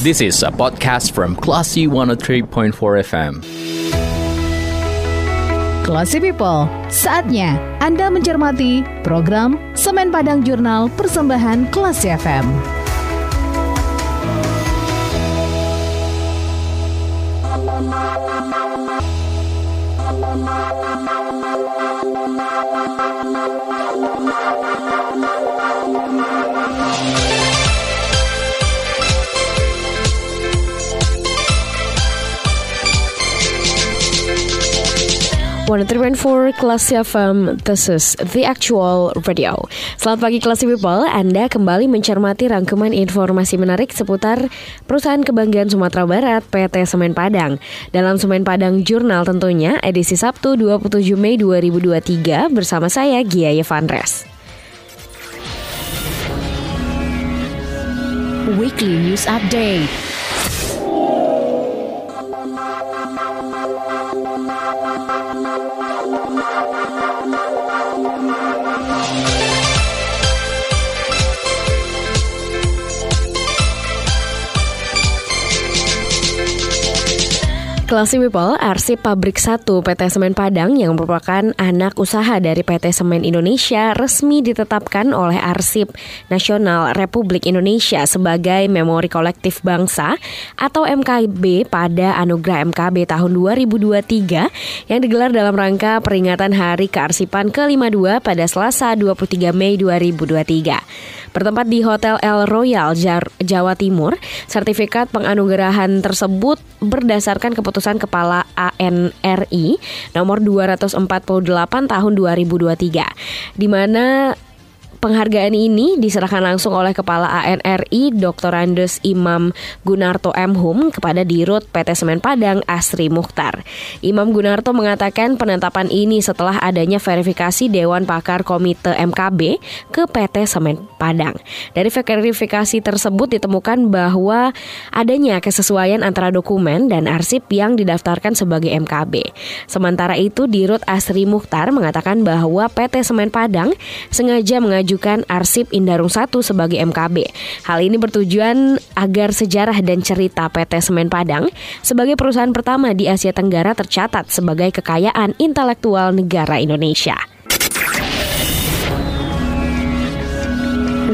This is a podcast from Classy 103.4 FM. Classy People, saatnya Anda mencermati program Semen Padang Jurnal Persembahan Classy FM. Thank you. 103.4 Kelas FM, this is The Actual Radio. Selamat pagi Kelas People, Anda kembali mencermati rangkuman informasi menarik seputar perusahaan kebanggaan Sumatera Barat PT Semen Padang. Dalam Semen Padang Jurnal tentunya, edisi Sabtu 27 Mei 2023 bersama saya Gia Yevanres Weekly News Update. Bye. Classy People, arsip Pabrik 1 PT Semen Padang yang merupakan anak usaha dari PT Semen Indonesia resmi ditetapkan oleh Arsip Nasional Republik Indonesia sebagai Memori Kolektif Bangsa atau MKB pada Anugerah MKB tahun 2023 yang digelar dalam rangka peringatan Hari Kearsipan ke-52 pada Selasa 23 Mei 2023 bertempat di Hotel El Royal Jawa Timur. Sertifikat penganugerahan tersebut berdasarkan keputusan Kepala ANRI nomor 248 tahun 2023 di mana Penghargaan ini diserahkan langsung oleh Kepala ANRI Dr. Andes Imam Gunarto M. Hum kepada Dirut PT Semen Padang Asri Mukhtar. Imam Gunarto mengatakan penetapan ini setelah adanya verifikasi Dewan Pakar Komite MKB ke PT Semen Padang. Dari verifikasi tersebut ditemukan bahwa adanya kesesuaian antara dokumen dan arsip yang didaftarkan sebagai MKB. Sementara itu Dirut Asri Mukhtar mengatakan bahwa PT Semen Padang sengaja mengajukan mengajukan arsip Indarung 1 sebagai MKB. Hal ini bertujuan agar sejarah dan cerita PT Semen Padang sebagai perusahaan pertama di Asia Tenggara tercatat sebagai kekayaan intelektual negara Indonesia.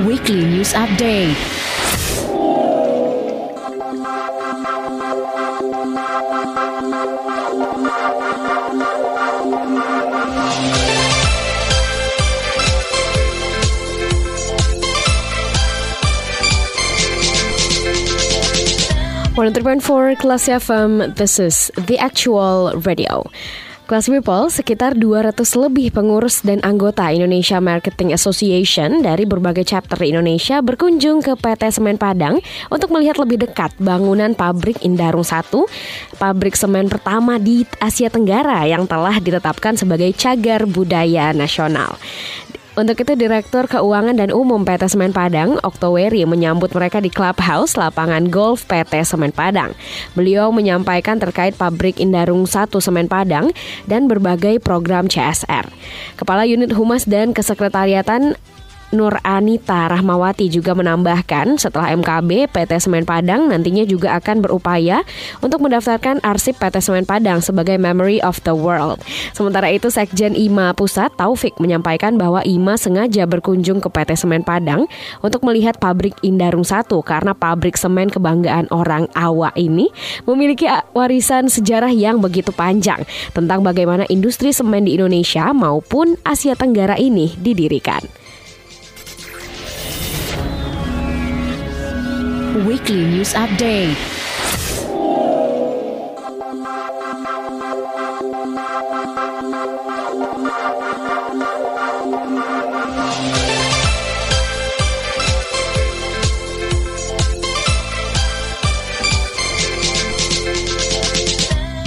Weekly News Update. For Kelas FM, this is the actual radio. Kelas People, sekitar 200 lebih pengurus dan anggota Indonesia Marketing Association dari berbagai chapter Indonesia berkunjung ke PT Semen Padang untuk melihat lebih dekat bangunan pabrik Indarung 1, pabrik semen pertama di Asia Tenggara yang telah ditetapkan sebagai cagar budaya nasional. Untuk itu Direktur Keuangan dan Umum PT Semen Padang, Oktoweri menyambut mereka di Clubhouse lapangan golf PT Semen Padang. Beliau menyampaikan terkait pabrik Indarung 1 Semen Padang dan berbagai program CSR. Kepala Unit Humas dan Kesekretariatan Nur Anita Rahmawati juga menambahkan setelah MKB PT Semen Padang nantinya juga akan berupaya untuk mendaftarkan arsip PT Semen Padang sebagai Memory of the World. Sementara itu Sekjen IMA Pusat Taufik menyampaikan bahwa IMA sengaja berkunjung ke PT Semen Padang untuk melihat pabrik Indarung 1 karena pabrik semen kebanggaan orang Awa ini memiliki warisan sejarah yang begitu panjang tentang bagaimana industri semen di Indonesia maupun Asia Tenggara ini didirikan. Weekly News Update.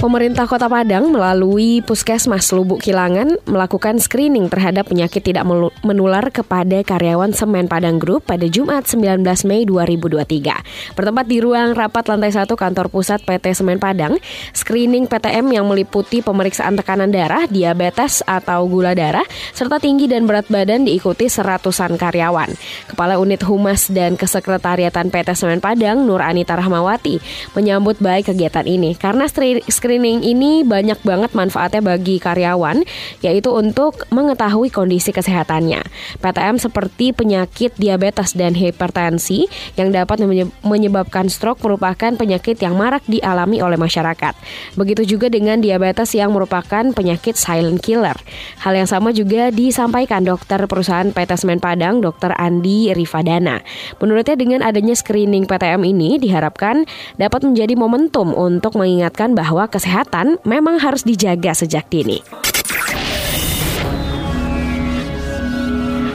Pemerintah Kota Padang melalui Puskesmas Lubuk Kilangan melakukan screening terhadap penyakit tidak menular kepada karyawan Semen Padang Group pada Jumat 19 Mei 2023. Bertempat di ruang rapat lantai 1 kantor pusat PT Semen Padang, screening PTM yang meliputi pemeriksaan tekanan darah, diabetes atau gula darah, serta tinggi dan berat badan diikuti seratusan karyawan. Kepala Unit Humas dan Kesekretariatan PT Semen Padang, Nur Anita Rahmawati, menyambut baik kegiatan ini karena screening screening ini banyak banget manfaatnya bagi karyawan, yaitu untuk mengetahui kondisi kesehatannya. PTM seperti penyakit diabetes dan hipertensi yang dapat menyebabkan stroke merupakan penyakit yang marak dialami oleh masyarakat. Begitu juga dengan diabetes yang merupakan penyakit silent killer. Hal yang sama juga disampaikan dokter perusahaan PT Semen Padang, Dr. Andi Rifadana. Menurutnya dengan adanya screening PTM ini diharapkan dapat menjadi momentum untuk mengingatkan bahwa kesehatan memang harus dijaga sejak dini.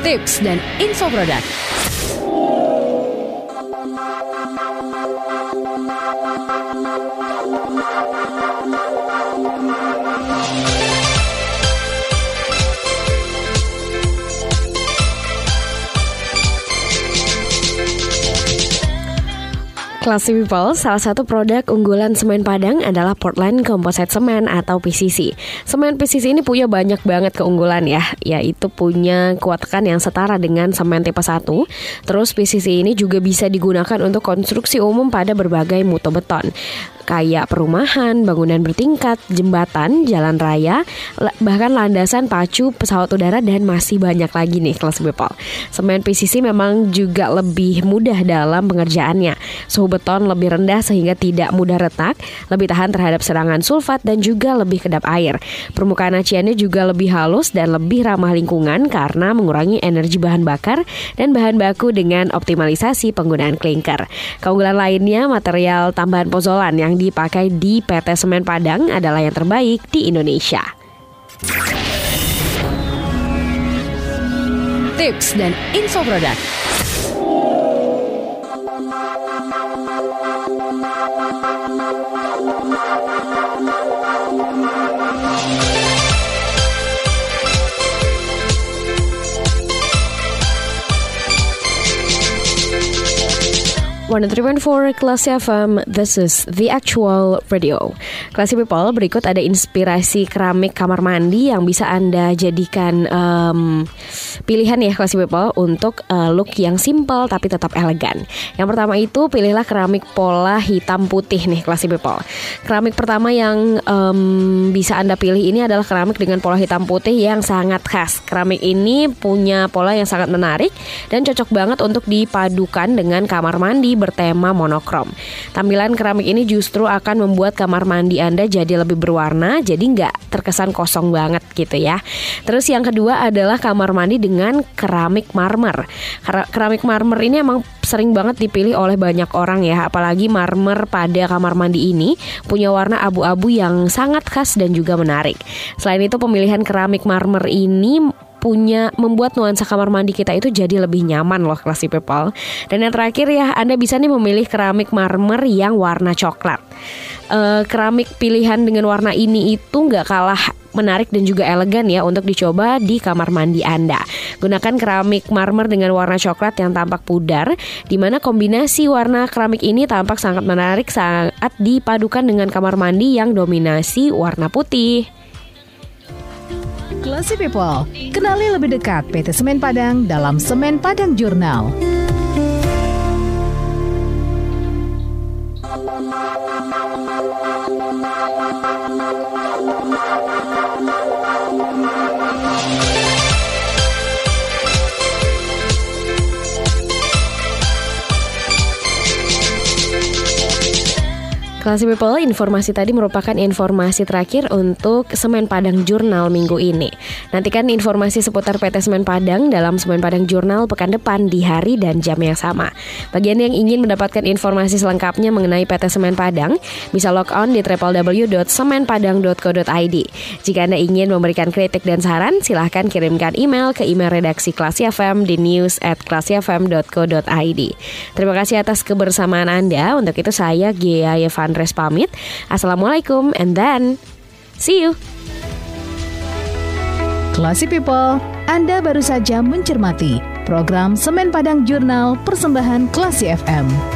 Tips dan info produk. Classy People, salah satu produk unggulan semen Padang adalah Portland Composite Semen atau PCC. Semen PCC ini punya banyak banget keunggulan ya, yaitu punya kuat tekan yang setara dengan semen tipe 1. Terus PCC ini juga bisa digunakan untuk konstruksi umum pada berbagai mutu beton kayak perumahan, bangunan bertingkat, jembatan, jalan raya, bahkan landasan pacu pesawat udara dan masih banyak lagi nih kelas people. Semen PCC memang juga lebih mudah dalam pengerjaannya. Suhu beton lebih rendah sehingga tidak mudah retak, lebih tahan terhadap serangan sulfat dan juga lebih kedap air. Permukaan aciannya juga lebih halus dan lebih ramah lingkungan karena mengurangi energi bahan bakar dan bahan baku dengan optimalisasi penggunaan klinker. Keunggulan lainnya material tambahan pozolan yang dipakai di PT Semen Padang adalah yang terbaik di Indonesia. Tips dan info produk. Thank you. 103.4 Classy FM, this is the actual radio. Classy People, berikut ada inspirasi keramik kamar mandi yang bisa Anda jadikan um, pilihan ya Classy People untuk uh, look yang simple tapi tetap elegan. Yang pertama itu pilihlah keramik pola hitam putih nih Classy People. Keramik pertama yang um, bisa Anda pilih ini adalah keramik dengan pola hitam putih yang sangat khas. Keramik ini punya pola yang sangat menarik dan cocok banget untuk dipadukan dengan kamar mandi bertema monokrom. Tampilan keramik ini justru akan membuat kamar mandi Anda jadi lebih berwarna, jadi nggak terkesan kosong banget gitu ya. Terus yang kedua adalah kamar mandi dengan keramik marmer. Keramik marmer ini emang sering banget dipilih oleh banyak orang ya, apalagi marmer pada kamar mandi ini punya warna abu-abu yang sangat khas dan juga menarik. Selain itu pemilihan keramik marmer ini punya membuat nuansa kamar mandi kita itu jadi lebih nyaman loh classy people. Dan yang terakhir ya Anda bisa nih memilih keramik marmer yang warna coklat. Uh, keramik pilihan dengan warna ini itu nggak kalah menarik dan juga elegan ya untuk dicoba di kamar mandi Anda. Gunakan keramik marmer dengan warna coklat yang tampak pudar, di mana kombinasi warna keramik ini tampak sangat menarik saat dipadukan dengan kamar mandi yang dominasi warna putih. Classy People, kenali lebih dekat PT Semen Padang dalam Semen Padang Jurnal. Classy People, informasi tadi merupakan informasi terakhir untuk Semen Padang Jurnal minggu ini. Nantikan informasi seputar PT Semen Padang dalam Semen Padang Jurnal pekan depan di hari dan jam yang sama. Bagi Anda yang ingin mendapatkan informasi selengkapnya mengenai PT Semen Padang, bisa log on di www.semenpadang.co.id. Jika Anda ingin memberikan kritik dan saran, silahkan kirimkan email ke email redaksi Classy FM di news at classyfm.co.id. Terima kasih atas kebersamaan Anda. Untuk itu saya Gia Yevan Andres pamit. Assalamualaikum and then see you. Classy People, Anda baru saja mencermati program Semen Padang Jurnal Persembahan Klasi FM.